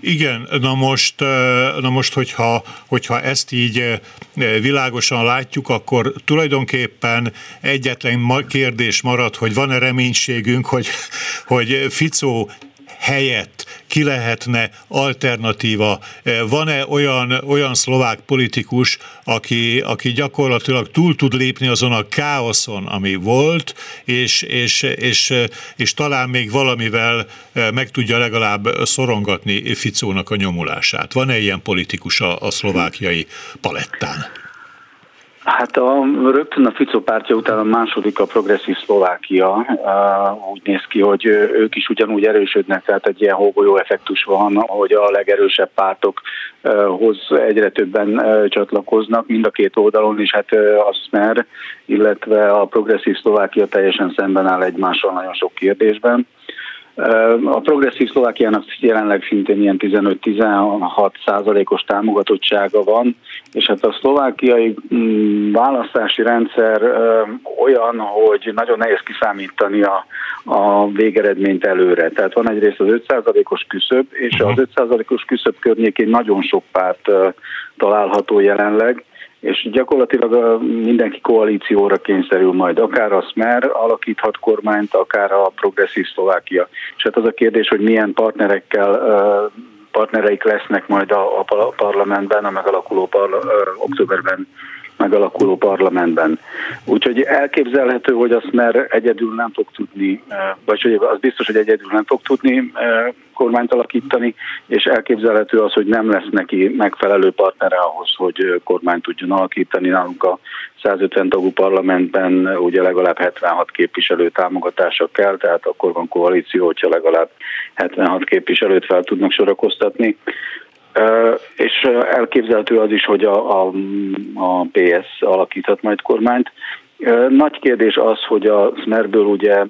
Speaker 2: Igen, na most, na most hogyha, hogyha ezt így világosan látjuk, akkor tulajdonképpen egyetlen kérdés marad, hogy van-e reménységünk, hogy, hogy Ficó helyett ki lehetne alternatíva? Van-e olyan, olyan szlovák politikus, aki, aki gyakorlatilag túl tud lépni azon a káoszon, ami volt, és, és, és, és talán még valamivel meg tudja legalább szorongatni Ficónak a nyomulását? Van-e ilyen politikus a, a szlovákiai palettán?
Speaker 5: Hát a, rögtön a Fico pártja után a második a progresszív Szlovákia. Úgy néz ki, hogy ők is ugyanúgy erősödnek, tehát egy ilyen hógolyó effektus van, hogy a legerősebb pártokhoz egyre többen csatlakoznak, mind a két oldalon, és hát a Smer, illetve a progresszív Szlovákia teljesen szemben áll egymással nagyon sok kérdésben. A progresszív Szlovákiának jelenleg szintén ilyen 15-16 százalékos támogatottsága van, és hát a szlovákiai mm, választási rendszer olyan, hogy nagyon nehéz kiszámítani a, a végeredményt előre. Tehát van egyrészt az 5 százalékos küszöb, és az 5 százalékos küszöb környékén nagyon sok párt található jelenleg, és gyakorlatilag mindenki koalícióra kényszerül majd, akár a Smer alakíthat kormányt, akár a progresszív Szlovákia. És hát az a kérdés, hogy milyen partnerekkel partnereik lesznek majd a, a parlamentben, a megalakuló parla, októberben megalakuló parlamentben. Úgyhogy elképzelhető, hogy azt mert egyedül nem fog tudni, vagy hogy az biztos, hogy egyedül nem fog tudni kormányt alakítani, és elképzelhető az, hogy nem lesz neki megfelelő partnere ahhoz, hogy kormányt tudjon alakítani. Nálunk a 150 tagú parlamentben ugye legalább 76 képviselő támogatása kell, tehát akkor van koalíció, hogyha legalább 76 képviselőt fel tudnak sorakoztatni. És elképzelhető az is, hogy a, a, a PS alakíthat majd kormányt. Nagy kérdés az, hogy a Smerből ugye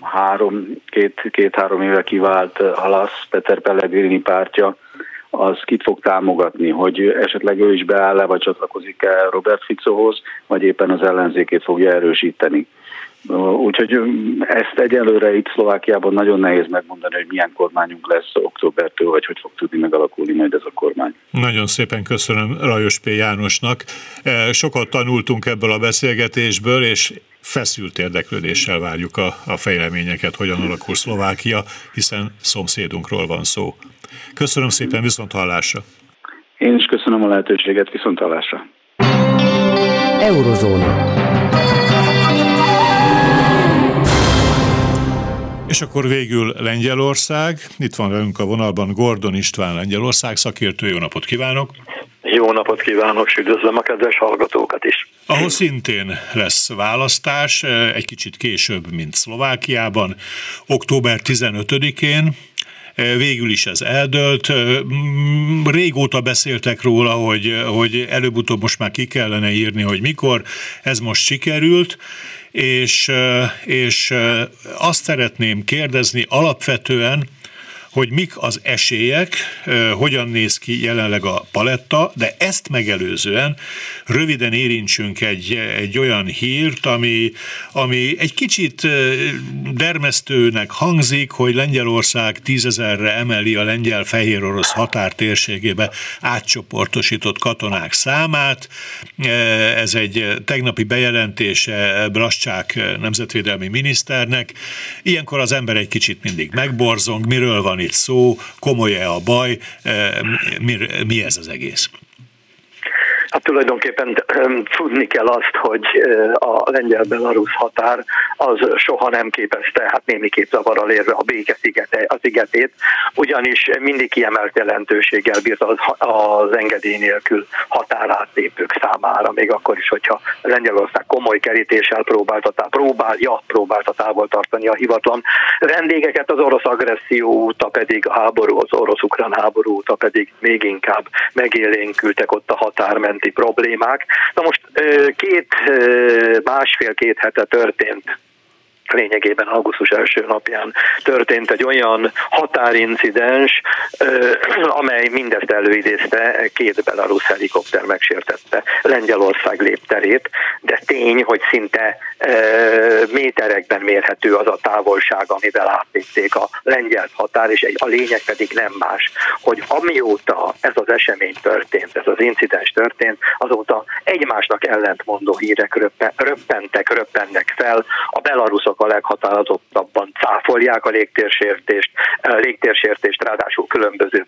Speaker 5: három, két, két-három éve kivált Halasz, Peter Pellegrini pártja, az kit fog támogatni, hogy esetleg ő is beáll-e, vagy csatlakozik-e Robert Ficohoz, vagy éppen az ellenzékét fogja erősíteni. Úgyhogy ezt egyelőre itt Szlovákiában nagyon nehéz megmondani, hogy milyen kormányunk lesz októbertől, vagy hogy fog tudni megalakulni majd ez a kormány.
Speaker 2: Nagyon szépen köszönöm Rajos P. Jánosnak. Sokat tanultunk ebből a beszélgetésből, és feszült érdeklődéssel várjuk a, a fejleményeket, hogyan alakul Szlovákia, hiszen szomszédunkról van szó. Köszönöm szépen, viszont hallásra!
Speaker 5: Én is köszönöm a lehetőséget, viszont hallásra!
Speaker 1: Eurozóna.
Speaker 2: És akkor végül Lengyelország. Itt van velünk a vonalban Gordon István Lengyelország szakértő. Jó napot kívánok!
Speaker 6: Jó napot kívánok, és üdvözlöm a kedves hallgatókat is.
Speaker 2: Ahol szintén lesz választás, egy kicsit később, mint Szlovákiában, október 15-én, végül is ez eldőlt. Régóta beszéltek róla, hogy, hogy előbb-utóbb most már ki kellene írni, hogy mikor. Ez most sikerült és, és azt szeretném kérdezni alapvetően, hogy mik az esélyek, hogyan néz ki jelenleg a paletta, de ezt megelőzően röviden érintsünk egy, egy olyan hírt, ami, ami egy kicsit dermesztőnek hangzik, hogy Lengyelország tízezerre emeli a lengyel fehér orosz határtérségébe átcsoportosított katonák számát. Ez egy tegnapi bejelentése Blascsák nemzetvédelmi miniszternek. Ilyenkor az ember egy kicsit mindig megborzong, miről van itt szó, komoly-e a baj, mi, mi ez az egész?
Speaker 6: Hát tulajdonképpen tudni kell azt, hogy a lengyel-belarusz határ az soha nem képezte, hát némiképp zavarral érve a béke szigete, a szigetét, ugyanis mindig kiemelt jelentőséggel bírt az, az engedély nélkül határátlépők számára, még akkor is, hogyha Lengyelország komoly kerítéssel próbálta, próbálja, próbálta távol tartani a hivatlan vendégeket az orosz agresszió óta pedig a háború, az orosz-ukrán háború óta pedig még inkább megélénkültek ott a határmenti problémák. Na most két, másfél-két hete történt lényegében augusztus első napján történt egy olyan határincidens, amely mindezt előidézte, két belarusz helikopter megsértette Lengyelország lépterét, de tény, hogy szinte méterekben mérhető az a távolság, amivel átlépték a lengyel határ, és a lényeg pedig nem más, hogy amióta ez az esemény történt, ez az incidens történt, azóta egymásnak ellentmondó hírek röppentek, röppennek fel, a belaruszok a leghatározottabban cáfolják a légtérsértést, légtérsértést ráadásul különböző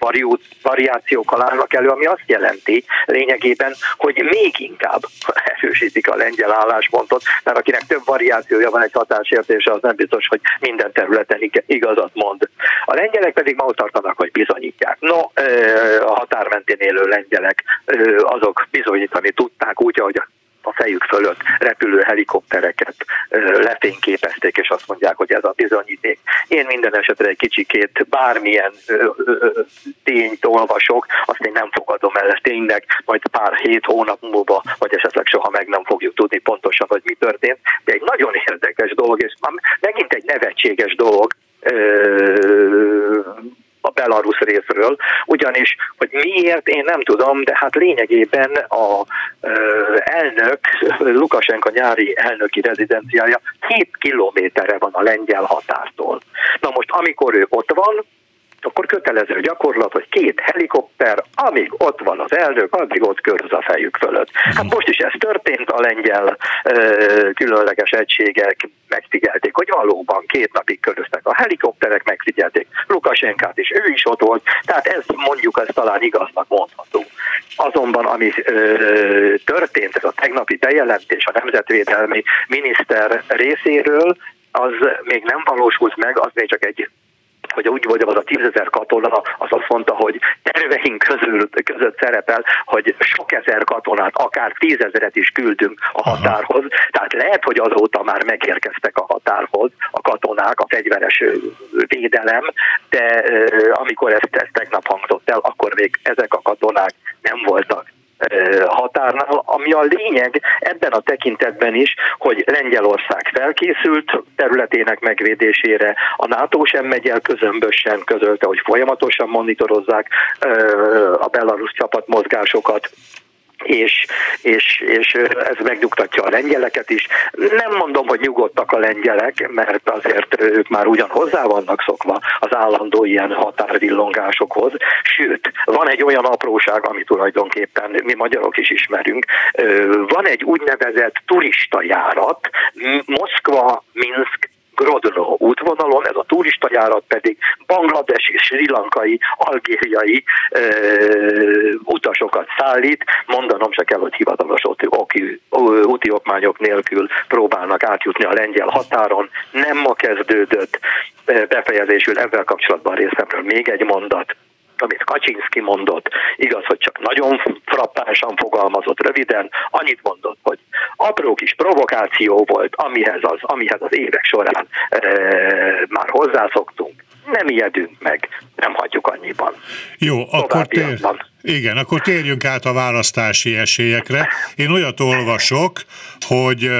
Speaker 6: variációkkal állnak elő, ami azt jelenti lényegében, hogy még inkább erősítik a lengyel álláspontot, mert akinek több variációja van egy határsértése, az nem biztos, hogy minden területen igazat mond. A lengyelek pedig ma ott tartanak, hogy bizonyítják. No, a határmentén élő lengyelek azok bizonyítani tudták úgy, ahogy a fejük fölött repülő helikoptereket lefényképezték, és azt mondják, hogy ez a bizonyíték. Én minden esetre egy kicsikét bármilyen tényt olvasok, azt én nem fogadom el tényleg, majd pár hét hónap múlva, vagy esetleg soha meg nem fogjuk tudni pontosan, hogy mi történt. De egy nagyon érdekes dolog, és megint egy nevetséges dolog, Belarus részről, ugyanis, hogy miért, én nem tudom, de hát lényegében a elnök, Lukasenka nyári elnöki rezidenciája 7 kilométerre van a lengyel határtól. Na most, amikor ő ott van, akkor kötelező gyakorlat, hogy két helikopter, amíg ott van az elnök, addig ott köröz a fejük fölött. Hát most is ez történt, a lengyel ö, különleges egységek megfigyelték, hogy valóban két napig köröztek a helikopterek, megfigyelték Lukasenkát is, ő is ott volt, tehát ez mondjuk, ez talán igaznak mondható. Azonban, ami ö, történt, ez a tegnapi bejelentés a nemzetvédelmi miniszter részéről, az még nem valósult meg, az még csak egy hogy úgy vagy az a tízezer katona, az azt mondta, hogy terveink közül, között szerepel, hogy sok ezer katonát, akár tízezeret is küldünk a határhoz. Aha. Tehát lehet, hogy azóta már megérkeztek a határhoz a katonák, a fegyveres védelem, de amikor ezt, ezt tegnap hangzott el, akkor még ezek a katonák nem voltak határnál, ami a lényeg ebben a tekintetben is, hogy Lengyelország felkészült területének megvédésére, a NATO sem megy el közömbösen, közölte, hogy folyamatosan monitorozzák a belarus csapatmozgásokat, és, és, és ez megnyugtatja a lengyeleket is. Nem mondom, hogy nyugodtak a lengyelek, mert azért ők már ugyan hozzá vannak szokva az állandó ilyen határvillongásokhoz, sőt, van egy olyan apróság, ami tulajdonképpen mi magyarok is ismerünk, van egy úgynevezett turista járat, Moszkva, Minsk, Grodno útvonalon, ez a turistajárat pedig bangladesi, sri lankai, algériai e, utasokat szállít. Mondanom se kell, hogy hivatalos oki, úti okmányok nélkül próbálnak átjutni a lengyel határon. Nem ma kezdődött befejezésül ezzel kapcsolatban részemről még egy mondat amit Kaczynszki mondott, igaz, hogy csak nagyon frappánsan fogalmazott, röviden, annyit mondott, hogy apró kis provokáció volt, amihez az, amihez az évek során e, már hozzászoktunk, nem ijedünk meg, nem hagyjuk annyiban.
Speaker 2: Jó, akkor tér, igen, akkor térjünk át a választási esélyekre. Én olyat olvasok, hogy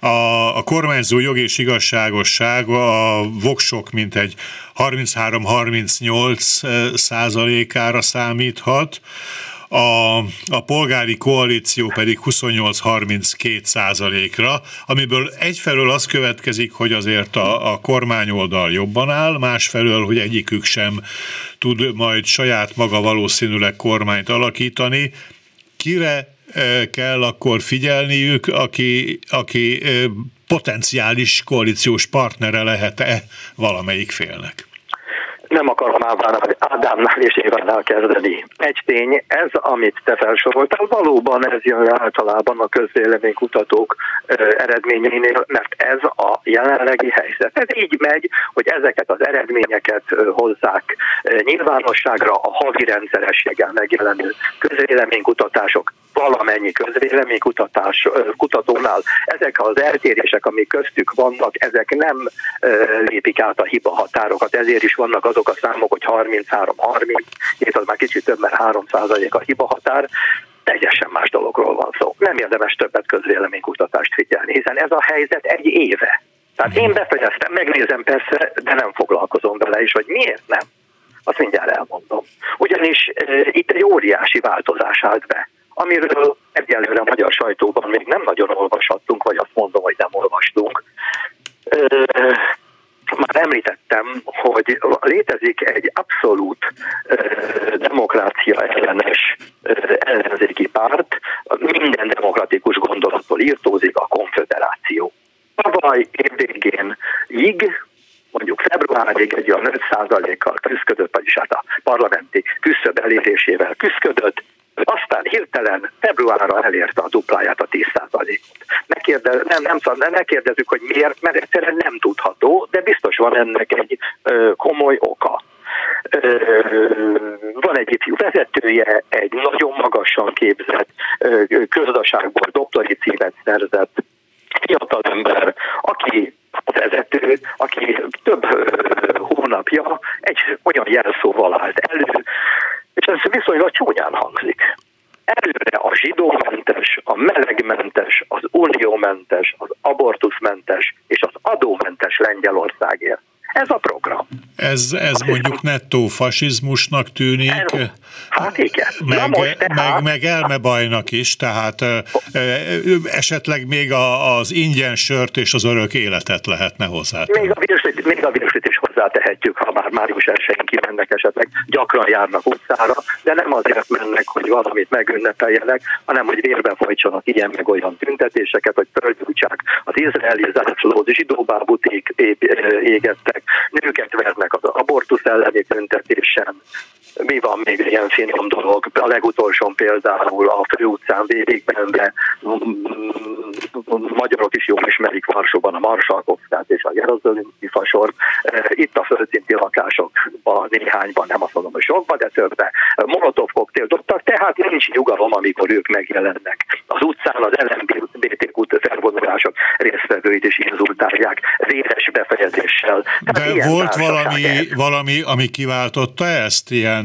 Speaker 2: a, a kormányzó jog és igazságosság a voksok mint egy 33-38 százalékára számíthat, a, a polgári koalíció pedig 28-32 százalékra, amiből egyfelől az következik, hogy azért a, a kormányoldal jobban áll, másfelől, hogy egyikük sem tud majd saját maga valószínűleg kormányt alakítani. Kire kell akkor figyelniük, aki, aki potenciális koalíciós partnere lehet-e valamelyik félnek?
Speaker 6: Nem akarom Ádámnál és Évánál kezdeni. Egy tény, ez, amit te felsoroltál, valóban ez jön általában a közvéleménykutatók eredményeinél, mert ez a jelenlegi helyzet. Ez így megy, hogy ezeket az eredményeket hozzák nyilvánosságra a havi rendszerességgel megjelenő közvéleménykutatások valamennyi közvéleménykutatás kutatónál ezek az eltérések, amik köztük vannak, ezek nem lépik át a hiba határokat, ezért is vannak azok a számok, hogy 33-30, itt az már kicsit több, mert 3% a hiba határ, teljesen más dologról van szó. Nem érdemes többet közvéleménykutatást figyelni, hiszen ez a helyzet egy éve. Tehát én befejeztem, megnézem persze, de nem foglalkozom vele is, hogy miért nem. Azt mindjárt elmondom. Ugyanis e, itt egy óriási változás állt be, amiről egyelőre a magyar sajtóban még nem nagyon olvashattunk, vagy azt mondom, hogy nem olvastunk. Már említettem, hogy létezik egy abszolút demokrácia ellenes ellenzéki párt, minden demokratikus gondolattól írtózik a konfederáció. Tavaly évvégén ig mondjuk februárig egy olyan 5%-kal küzdött, vagyis hát a parlamenti küszöb elérésével küzdött, aztán hirtelen februárra elérte a dupláját, a 10%-ot. Ne, kérdez, nem, nem, nem, ne kérdezzük, hogy miért, mert egyszerűen nem tudható, de biztos van ennek egy ö, komoly oka. Van egy ifjú vezetője, egy nagyon magasan képzett ö, közgazdaságból doktori címet szerzett fiatalember, aki vezető, aki több hónapja egy olyan jelszóval állt elő, és ez viszonylag csúnyán hangzik. Előre a zsidómentes, a melegmentes, az uniómentes, az abortuszmentes és az adómentes Lengyelországért. Ez a program.
Speaker 2: Ez, ez mondjuk nettó fasizmusnak tűnik.
Speaker 6: Hát igen.
Speaker 2: Meg, most tehát... meg, meg elmebajnak is, tehát ö, esetleg még a, az ingyen sört és az örök életet lehetne hozzá.
Speaker 6: Még a virslit, még a virslit is hozzátehetjük, ha már május 1 kimennek esetleg, gyakran járnak utcára, de nem azért mennek, hogy valamit megünnepeljenek, hanem hogy vérbe folytsanak ilyen meg olyan tüntetéseket, hogy fölgyújtsák az izraeli zászlót, zsidóbábut ég, ég, égettek, nőket vernek az abortusz elleni tüntetésen. Mi van még ilyen finom dolog? A legutolsó például a főutcán végigben, de magyarok is jól ismerik Varsóban a Marsalkovszát és a Jerozolimi fasor. Itt a földszinti lakásokban néhányban, nem azt mondom, hogy sokban, de többen molotov koktél dobtak, tehát nincs nyugalom, amikor ők megjelennek. Az utcán az LMBTQ felvonulások résztvevőit is inzultálják véres befejezéssel.
Speaker 2: Tehát de volt valami, valami, ami kiváltotta ezt? Ilyen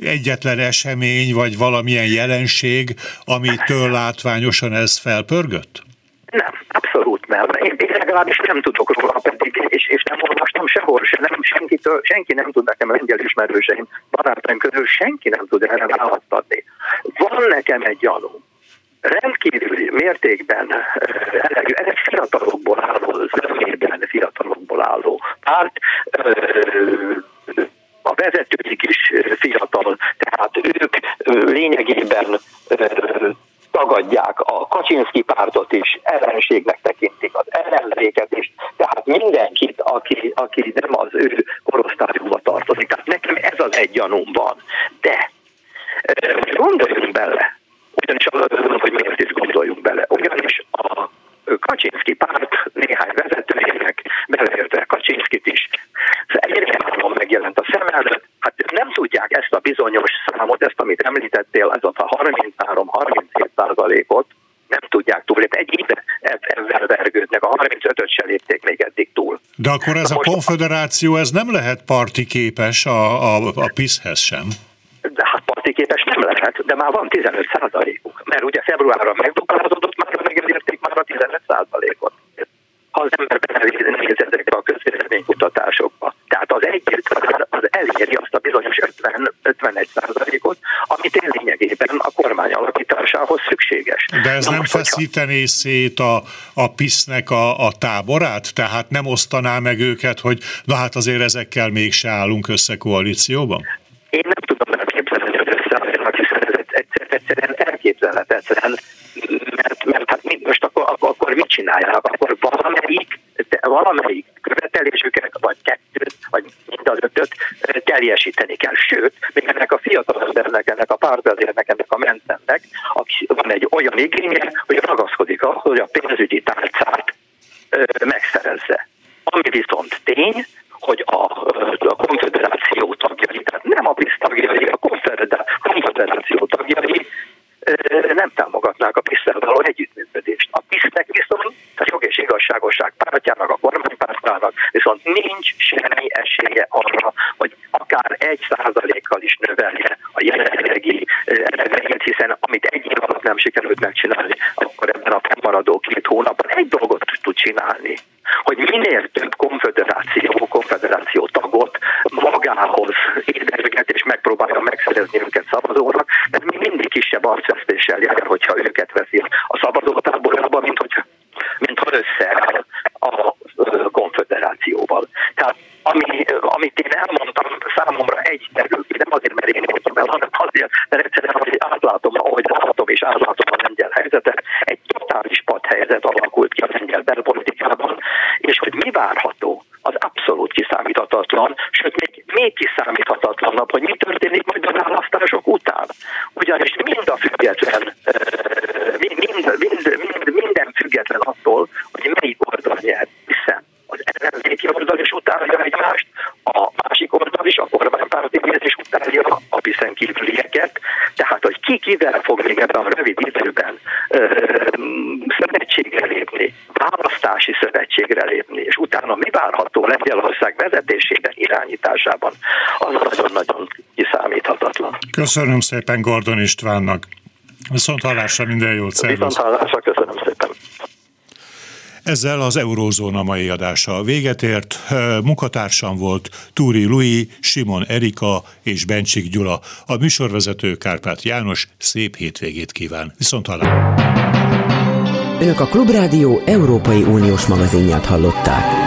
Speaker 2: egyetlen esemény, vagy valamilyen jelenség, amitől látványosan ez felpörgött?
Speaker 6: Nem, abszolút nem. Én, én legalábbis nem tudok róla, pedig, és, és nem olvastam sehol se, nem, senkitől, senki nem tud nekem lengyel ismerőseim, barátaim közül senki nem tud erre választ adni. Van nekem egy gyanú, rendkívüli mértékben ez egy fiatalokból álló, zömében fiatalokból álló párt, a vezetőik is fiatal, tehát ők lényegében tagadják a Kaczynszki pártot is, ellenségnek tekintik az ellenzéket is, tehát mindenkit, aki, aki nem az ő korosztályukba tartozik. Tehát nekem ez az egy gyanúm van. De gondoljunk bele, ugyanis hogy miért is gondoljunk bele, ugyanis a Kaczynszki párt néhány vezetőjének, beleértve Kaczynszkit is, egyre megjelent a szem előtt, hát nem tudják ezt a bizonyos számot, ezt, amit említettél, ez a 33-37 százalékot, nem tudják túlépni. Egy éve ezzel vergődnek, a 35-öt se lépték még eddig túl.
Speaker 2: De akkor ez Na a konfederáció, ez nem lehet parti képes a, a, a PISZ-hez sem?
Speaker 6: De hát parti képes nem lehet, de már van 15 százalékuk. Mert ugye februárra megduplázódott, már megérték már a 15 százalékot ha az ember belenéz ezekbe a közvéleménykutatásokba. Tehát az egyértelműen az eléri azt a bizonyos 50-51 százalékot, amit én lényegében a kormány alakításához szükséges.
Speaker 2: De ez Na nem feszítené hogyha... szét a, a PISZ-nek a, a táborát? Tehát nem osztaná meg őket, hogy na hát azért ezekkel mégse állunk össze koalícióban?
Speaker 6: Én nem tudom elképzelni, hogy összeálljanak, hiszen ez egyszerűen elképzelhetetlen mert, mert hát mit, most akkor, akkor, akkor mit csinálják? Akkor valamelyik, valamelyik követelésüket, vagy kettőt, vagy mind az ötöt teljesíteni kell. Sőt, még ennek a fiatal embernek, ennek a pártvezérnek, ennek a mentennek, aki van egy olyan igénye, hogy ragaszkodik ahhoz, hogy a pénzügyi tárcát megszerezze. Ami viszont tény, hogy a, a konfederáció tagjai, tehát nem a PISZ tagjai, a konfederáció tagjai nem támogatnák a pisztel való együttműködést. A pisztek viszont a jog és igazságosság pártjának, a kormánypártjának viszont nincs semmi esélye arra, hogy akár egy százalékkal is növelje a jelenlegi eredményét, hiszen amit egy év alatt nem sikerült megcsinálni, akkor ebben a fennmaradó két hónapban egy dolgot tud csinálni, hogy minél több
Speaker 2: Köszönöm szépen Gordon Istvánnak. Viszont hallásra minden jót,
Speaker 6: szervusz! Viszont hallásra, köszönöm szépen!
Speaker 2: Ezzel az Eurózóna mai adása véget ért. Munkatársam volt Túri Lui, Simon Erika és Bencsik Gyula. A műsorvezető Kárpát János szép hétvégét kíván. Viszont hallásra!
Speaker 1: Önök a Klubrádió Európai Uniós magazinját hallották.